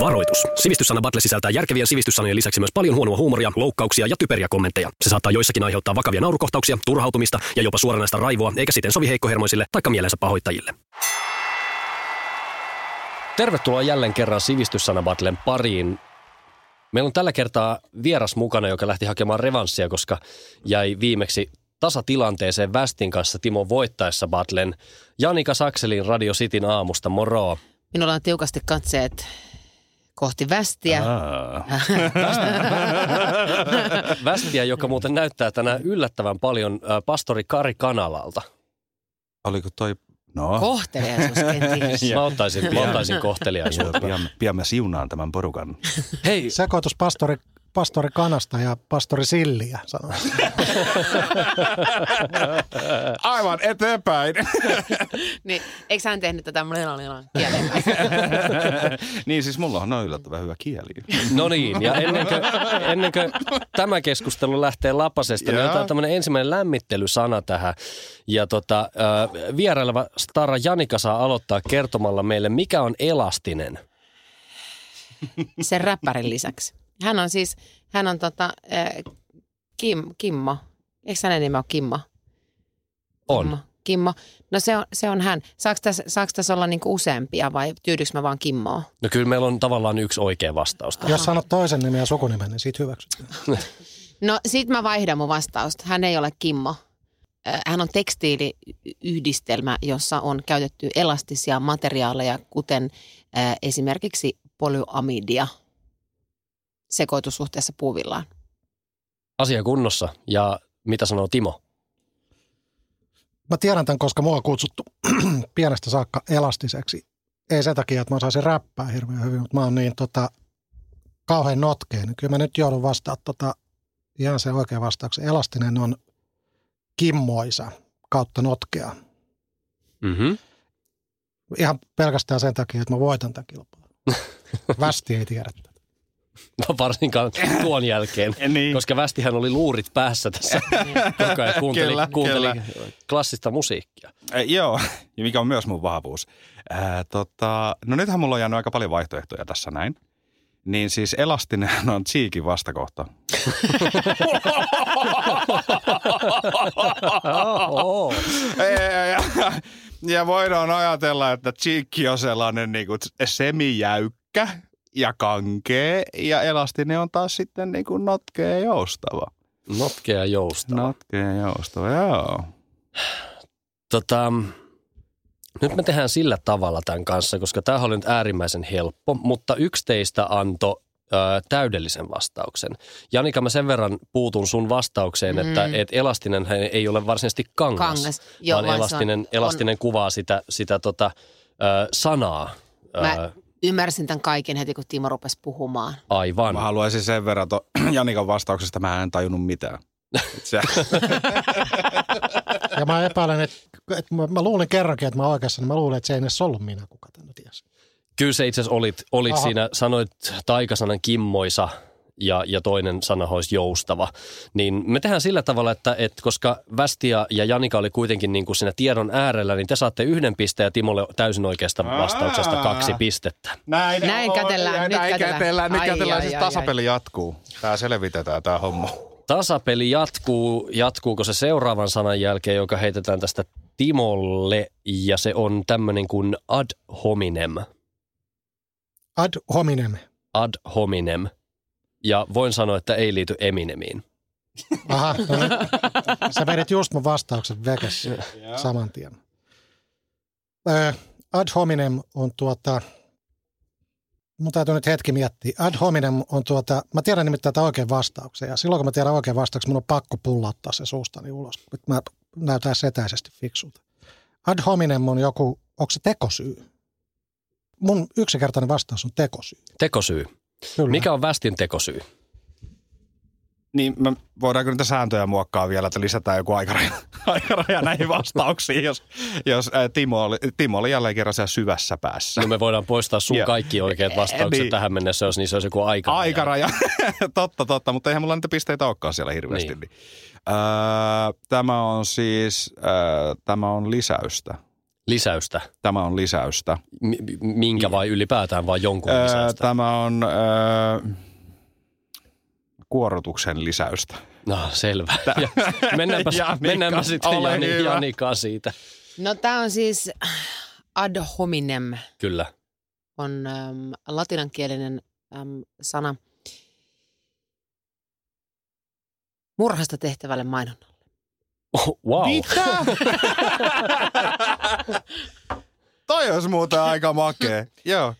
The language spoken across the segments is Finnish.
Varoitus. Sivistyssana Battle sisältää järkevien sivistyssanojen lisäksi myös paljon huonoa huumoria, loukkauksia ja typeriä kommentteja. Se saattaa joissakin aiheuttaa vakavia naurukohtauksia, turhautumista ja jopa suoranaista raivoa, eikä siten sovi heikkohermoisille tai mielensä pahoittajille. Tervetuloa jälleen kerran Sivistyssana Battlen pariin. Meillä on tällä kertaa vieras mukana, joka lähti hakemaan revanssia, koska jäi viimeksi tasatilanteeseen Västin kanssa Timo voittaessa Battlen. Janika Sakselin Radio Cityn aamusta, moro. Minulla on tiukasti katseet kohti västiä. Västiä, joka muuten näyttää tänään yllättävän paljon äh, pastori Kari Kanalalta. Oliko toi... No. Kohteliaisuus kenties. Mä ottaisin, mä ottaisin kohteliaisuutta. Pian, pian mä siunaan tämän porukan. Hei, Sekoitus pastori, pastori Kanasta ja pastori Silliä, sanoisin. Aivan eteenpäin. niin, eikö hän tehnyt tätä kielen niin siis mulla on yllättävän hyvä kieli. no niin, ja ennen kuin, ennen kuin tämä keskustelu lähtee lapasesta, niin otetaan tämmöinen ensimmäinen lämmittelysana tähän. Ja tota, äh, vieraileva Stara Janika saa aloittaa kertomalla meille, mikä on elastinen. Sen räppärin lisäksi. Hän on siis, hän on tota, äh, Kim, Kimmo. Eikö hänen nimi ole Kimmo? On. Kimmo. Kimmo. No se on, se on hän. Saako tässä, saako tässä olla niinku useampia vai tyydyks mä vaan Kimmoa? No kyllä meillä on tavallaan yksi oikea vastaus. tähän. Jos sanot toisen nimen ja sukunimen, niin siitä hyväksytään. No sit mä vaihdan mun vastausta. Hän ei ole Kimmo. Hän on tekstiiliyhdistelmä, jossa on käytetty elastisia materiaaleja, kuten esimerkiksi polyamidia sekoitussuhteessa puuvillaan. Asia kunnossa. Ja mitä sanoo Timo? Mä tiedän tämän, koska mua on kutsuttu pienestä saakka elastiseksi. Ei sen takia, että mä osaisin räppää hirveän hyvin, mutta mä oon niin tota, kauhean notkeen. Niin kyllä mä nyt joudun vastaa tota, ihan se oikea vastauksen. Elastinen on kimmoisa kautta notkea. Mm-hmm. Ihan pelkästään sen takia, että mä voitan tämän kilpailun. Västi ei tiedä varsinkaan tuon jälkeen, Niin. koska Västihän oli luurit päässä tässä koko ajan. Kuunteli, Kyllä, kuunteli kyllä. klassista musiikkia. Äh, joo, ja mikä on myös mun vahvuus. Äh, tota, no nythän mulla on jäänyt aika paljon vaihtoehtoja tässä näin. Niin siis elastinen on Cheekin vastakohta. Oh. ja, voidaan ajatella, että Cheekki on sellainen niin kuin semijäykkä ja kankee, ja elastinen on taas sitten niin kuin notkea ja joustava. Notkea joustava. Notkea ja joustava, joo. Tota, nyt me tehdään sillä tavalla tämän kanssa, koska tämä oli nyt äärimmäisen helppo, mutta yksi teistä antoi ö, täydellisen vastauksen. Janika, mä sen verran puutun sun vastaukseen, mm. että et elastinen ei ole varsinaisesti kangas, Kangas, joo, vaan vaan se on- elastinen, on- elastinen kuvaa sitä, sitä tota, ö, sanaa. Mä ymmärsin tämän kaiken heti, kun Timo rupesi puhumaan. aivan. Mä haluaisin sen verran, to, Janikan vastauksesta mä en tajunnut mitään. Ja mä epäilen, että, että mä, mä luulin kerrankin, että mä oikeassa, niin mä luulin, että se ei edes ollut minä, kuka tänne tiesi. Kyllä se itse asiassa olit, olit Aha. siinä, sanoit taikasanan kimmoisa ja, ja toinen sana olisi joustava. Niin me tehdään sillä tavalla, että, että koska Västia ja Janika oli kuitenkin niin kuin siinä tiedon äärellä, niin te saatte yhden pisteen ja Timolle täysin oikeasta vastauksesta Aa. kaksi pistettä. näin, Näin kätellään, ja nyt näin kätellään. kätellään, nyt Ai, kätellään, ai, siis ai, tasapeli jatkuu. Tää selvitetään tää homma. Tasapeli jatkuu, jatkuuko se seuraavan sanan jälkeen, joka heitetään tästä Timolle, ja se on tämmöinen kuin ad hominem. Ad hominem. Ad hominem. Ja voin sanoa, että ei liity Eminemiin. Aha, no niin. Sä vedit just mun vastauksen vekes saman tien. Ö, ad hominem on tuota, mun täytyy nyt hetki miettiä. Ad hominem on tuota, mä tiedän nimittäin tämän oikein vastauksen ja silloin kun mä tiedän oikein vastauksen, mun on pakko pullauttaa se suustani ulos. Nyt mä näytän setäisesti fiksulta. Ad hominem on joku, onko se tekosyy? Mun yksinkertainen vastaus on tekosyy. Tekosyy. Kyllä. Mikä on västin tekosyy? Niin me voidaanko niitä sääntöjä muokkaa vielä, että lisätään joku aikaraja, aikaraja näihin vastauksiin, jos, jos ää, Timo, oli, Timo oli jälleen kerran siellä syvässä päässä. No me voidaan poistaa sun Joo. kaikki oikeat vastaukset Niin. tähän mennessä, jos niissä olisi joku aika. Aikaraja, totta, totta, mutta eihän mulla niitä pisteitä olekaan siellä hirveästi. Niin. Niin. Öö, tämä on siis, öö, tämä on lisäystä. Lisäystä. Tämä on lisäystä. M- minkä vai ylipäätään vai jonkun Öö, lisäystä? tämä on öö, kuorotuksen lisäystä. No selvä. Ja mennäänpä, Janika, mennäänpä sitten ole Jani, hyvä. Janikaan siitä. No tämä on siis ad hominem, Kyllä. on äm, latinankielinen äm, sana murhasta tehtävälle mainonnalle. Oh, wow. Mitä? Toi olisi muuten aika makea. Joo.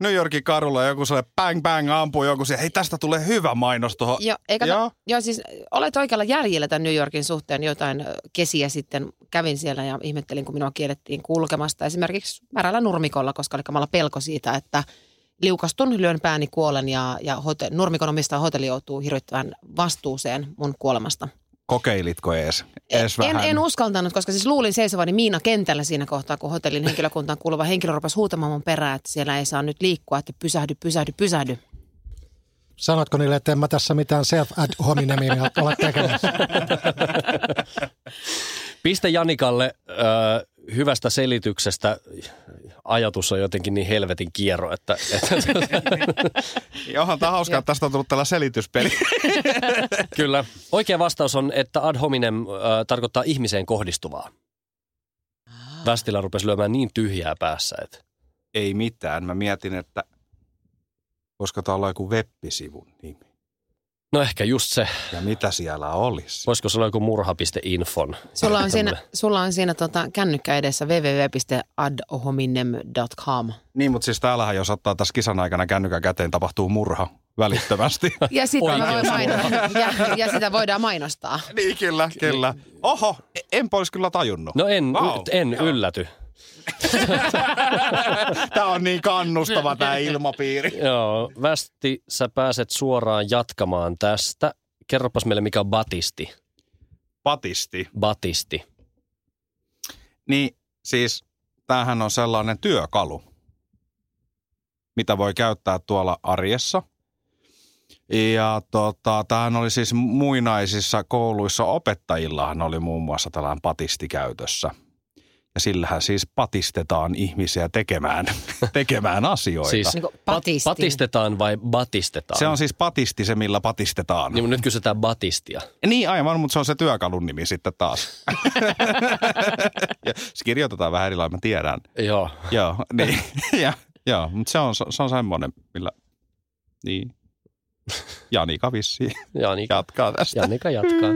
New Yorkin karulla joku sellainen bang bang ampuu joku siihen, hei tästä tulee hyvä mainos tuohon. Joo, eikä Joo. joo. joo, siis olet oikealla jäljellä tämän New Yorkin suhteen jotain kesiä sitten. Kävin siellä ja ihmettelin, kun minua kiellettiin kulkemasta esimerkiksi märällä nurmikolla, koska oli kamala pelko siitä, että liukastun, lyön pääni kuolen ja, ja hote, nurmikon omistaja hotelli joutuu hirvittävän vastuuseen mun kuolemasta. Kokeilitko ees? ees En, vähän? en uskaltanut, koska siis luulin seisovani Miina kentällä siinä kohtaa, kun hotellin henkilökuntaan kuuluva henkilö rupesi huutamaan mun perään, että siellä ei saa nyt liikkua, että pysähdy, pysähdy, pysähdy. Sanotko niille, että en mä tässä mitään self ad hominemia ole tekemässä? Piste Janikalle äh, hyvästä selityksestä. Ajatus on jotenkin niin helvetin kierro, että, että Johan, tämä on hauskaa, että tästä on tullut tällä selityspeli. kyllä. Oikea vastaus on, että ad hominem äh, tarkoittaa ihmiseen kohdistuvaa. Västilä rupesi lyömään niin tyhjää päässä, että Ei mitään. Mä mietin, että koska tämä olla joku web-sivun nimi. No ehkä just se. Ja mitä siellä olisi? Voisiko se olla joku murha.infon? Sulla on siinä, sulla on siinä tota, kännykkä edessä www.adhominem.com. Niin, mutta siis täällähän jos ottaa tässä kisan aikana kännykän käteen, tapahtuu murha välittömästi. Ja, sitä voin mainostaa. Ja, ja sitä voidaan mainostaa. niin, kyllä, kyllä. Oho, e- enpä olisi kyllä tajunnut. No en, Vau. en ylläty. Tämä on niin kannustava tämä ilmapiiri. Joo, Västi, sä pääset suoraan jatkamaan tästä. Kerropas meille, mikä on batisti. Patisti. Batisti. Niin siis tämähän on sellainen työkalu, mitä voi käyttää tuolla arjessa. Ja tota, tämähän oli siis muinaisissa kouluissa opettajillahan oli muun muassa tällainen patisti käytössä. Ja sillähän siis patistetaan ihmisiä tekemään, tekemään asioita. Siis Niin pat- patistetaan vai batistetaan? se on siis patisti se, millä patistetaan. Niin, nyt kysytään batistia. Niin aivan, mutta se on se työkalun nimi sitten taas. ja se kirjoitetaan vähän eri lailla, mä tiedän. Joo. Joo, niin. ja, joo, mutta se on, se on semmoinen, millä, niin. Janika vissiin Janika, jatkaa tästä. Janika jatkaa.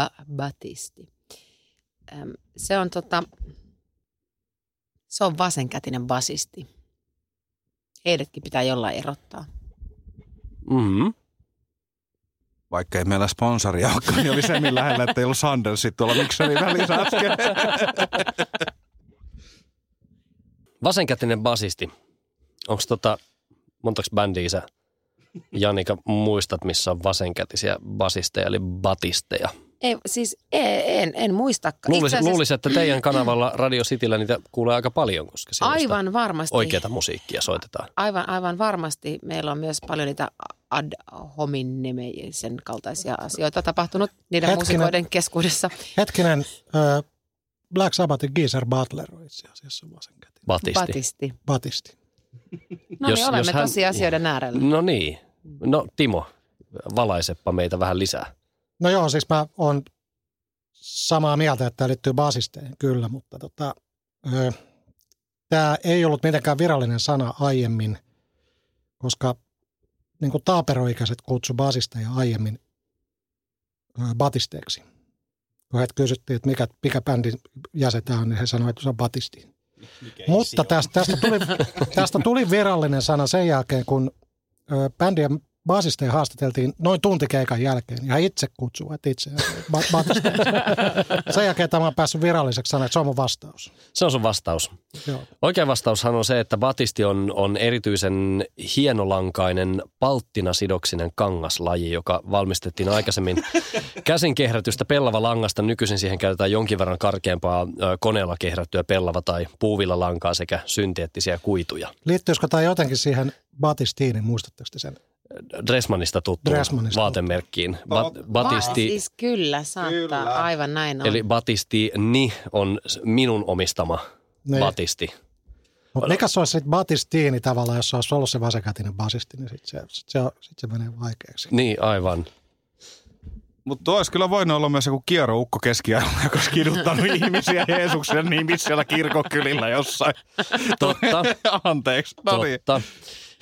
Ba- batisti. Se on tota, se on vasenkätinen basisti. Heidätkin pitää jollain erottaa. Mm-hmm. Vaikka ei meillä sponsoria olekaan, niin oli se millä lähellä, että ei ollut Sandersit tuolla mikseri välissä äsken. Vasenkätinen basisti. Onko tota, montaks bändiä sä, Janika, muistat, missä on vasenkätisiä basisteja, eli batisteja? Ei, siis ei, en, en muista. Luulisin, luulisin, että teidän kanavalla Radio Cityllä niitä kuulee aika paljon, koska Aivan varmasti. oikeata musiikkia soitetaan. Aivan, aivan varmasti. Meillä on myös paljon niitä ad hominem kaltaisia asioita tapahtunut niiden Hetkinen. muusikoiden keskuudessa. Hetkinen, ö, Black Sabbathin Geezer Butler on itse asiassa vasenkätinen. Batisti. Batisti. Batisti. No Jos- niin, olemme jos hän- tosiasioiden äärellä. No niin. No Timo, valaiseppa meitä vähän lisää. No joo, siis mä oon samaa mieltä, että tämä liittyy basisteihin, kyllä, mutta tota, ö, tämä ei ollut mitenkään virallinen sana aiemmin, koska niin kuin taaperoikäiset kutsu basisteja aiemmin ö, batisteeksi. Kun heitä kysyttiin, että mikä, mikä bändin jäsen tämä on, niin he sanoivat, että se on batisti. Mutta tästä, tästä, tuli, tästä tuli virallinen sana sen jälkeen, kun ö, bändien basisteja haastateltiin noin tuntikeikan jälkeen. Ja itse kutsuvat itse ba- batisteiksi. Sen jälkeen tämä on päässyt viralliseksi sanoa, että se on mun vastaus. Se on sun vastaus. Joo. Oikea vastaushan on se, että batisti on, on erityisen hienolankainen palttinasidoksinen kangaslaji, joka valmistettiin aikaisemmin käsin kehrätystä pellava langasta. Nykyisin siihen käytetään jonkin verran karkeampaa koneella kehrättyä pellava tai puuvilla lankaa sekä synteettisiä kuituja. Liittyisikö tämä jotenkin siihen batistiin, niin muistatteko te sen? Dressmanista tuttuun Dressmanista vaatemerkkiin. Ba- Batisti, Siis kyllä, saattaa. Kyllä. Aivan näin on. eli Batisti Ni on minun omistama Niin. Batisti. Mutta mikä se olisi sitten batistiini tavallaan, jos se olisi ollut se vasenkätinen basisti, niin sitten se, sit se, sit se menee vaikeaksi. Niin, aivan. Mutta olisi kyllä voinut olla myös joku kieroukko keskiajalla, joka olisi kiduttanut ihmisiä Jeesuksen nimissä siellä kirkokylillä jossain. Totta. Anteeksi. No niin.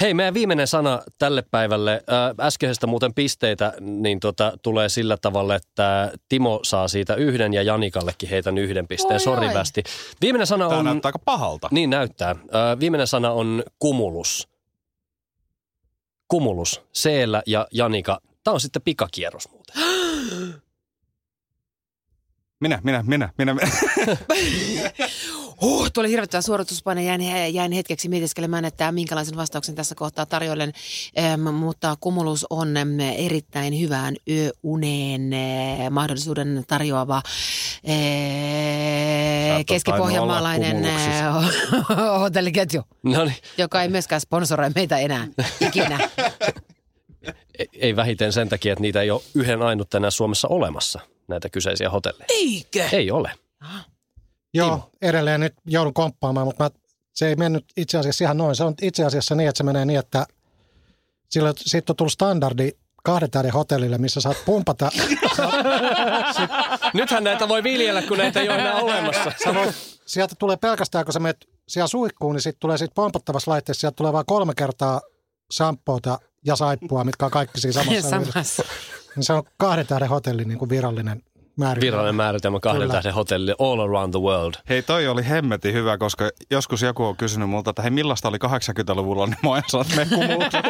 Hei, meidän viimeinen sana tälle päivälle. Äskeisestä muuten pisteitä niin tota, tulee sillä tavalla, että Timo saa siitä yhden ja Janikallekin heitän yhden pisteen. Oi, Sori oi. västi. Viimeinen sana Tämä on... näyttää aika pahalta. Niin näyttää. Ää, viimeinen sana on kumulus. Kumulus. Seellä ja Janika. Tämä on sitten pikakierros muuten. Minä, minä, minä, minä, minä. Huh, tuo oli hirvittävä suorituspaine. Jäin, jäin hetkeksi mietiskelemään, että minkälaisen vastauksen tässä kohtaa tarjoilen. Ähm, mutta Kumulus on erittäin hyvään yöuneen äh, mahdollisuuden tarjoava äh, keskipohjanmaalainen äh, hotelliketju, No niin, joka ei myöskään sponsoroi meitä enää ikinä. ei- ei vähiten sen takia, että niitä ei ole yhden ainutta enää Suomessa olemassa, näitä kyseisiä hotelleja. Eikö? Ei ole. Joo, Timo. edelleen nyt joudun komppaamaan, mutta mä, se ei mennyt itse asiassa ihan noin. Se on itse asiassa niin, että se menee niin, että sillä, siitä on tullut standardi kahden tähden hotellille, missä saat pumpata. Nythän näitä voi viljellä, kun näitä ei ole enää olemassa. Voit, sieltä tulee pelkästään, kun sä menet siellä suihkuun, niin sitten tulee siitä pompattavassa laitteessa, sieltä tulee vain kolme kertaa shampoota ja saippua, mitkä on kaikki siinä samassa. Samassa. Niin se on kahden tähden hotelli niin kuin virallinen määritelmä. Virallinen määritelmä kahden Kyllä. tähden hotellille all around the world. Hei, toi oli hemmetin hyvä, koska joskus joku on kysynyt multa, että hei, millaista oli 80-luvulla, niin mä me kumulukset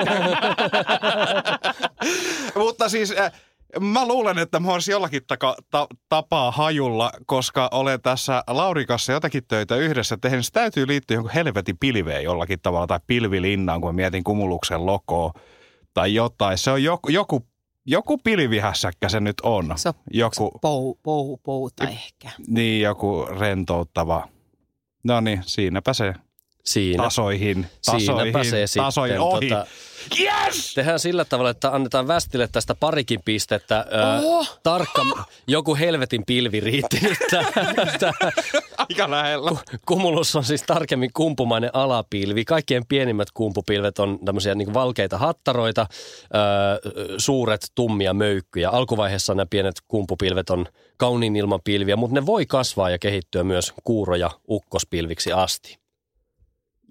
Mutta siis äh, mä luulen, että mä olisin jollakin taka, ta, tapaa hajulla, koska olen tässä Laurikassa jotakin töitä yhdessä tehnyt. Se täytyy liittyä jonkun helvetin pilveen jollakin tavalla tai pilvilinnaan, kun mä mietin kumuluksen lokoa tai jotain. Se on joku, joku, joku pilvihässäkkä se nyt on. Se on Joku, Pou, pou, pouta ehkä. niin, joku rentouttava. No niin, siinäpä se. Siinä. Tasoihin, tasoihin, Siinäpä se sitten. tasoihin ohi. Tota, Yes! tehdään sillä tavalla, että annetaan Västille tästä parikin pistettä. Ää, Oho. tarkka, joku helvetin pilvi riitti nyt tähän. Aika lähellä. Kumulus on siis tarkemmin kumpumainen alapilvi. Kaikkein pienimmät kumpupilvet on tämmöisiä niin valkeita hattaroita, öö, suuret tummia möykkyjä. Alkuvaiheessa nämä pienet kumpupilvet on kauniin ilman pilviä, mutta ne voi kasvaa ja kehittyä myös kuuro- ja ukkospilviksi asti.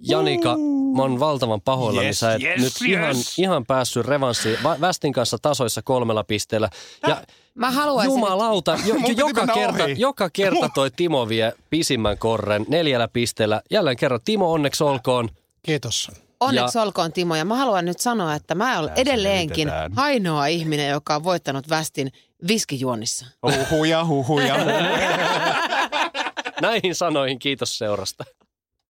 Janika, mä oon valtavan pahoillani, Yes, sä et yes, nyt ihan, yes. ihan päässyt revanssiin. Va- Västin kanssa tasoissa kolmella pisteellä. Ja Mä haluaisin, Jumalauta, jo, jo, joka, kerta, ohi. joka kerta toi Timo vie pisimmän korren neljällä pisteellä. Jälleen kerran Timo onneksi olkoon. Kiitos. Onneksi olkoon Timo ja mä haluan nyt sanoa, että mä olen edelleenkin ainoa ihminen, joka on voittanut västin viskijuonnissa. Huhuja, huhuja. Näihin sanoihin kiitos seurasta.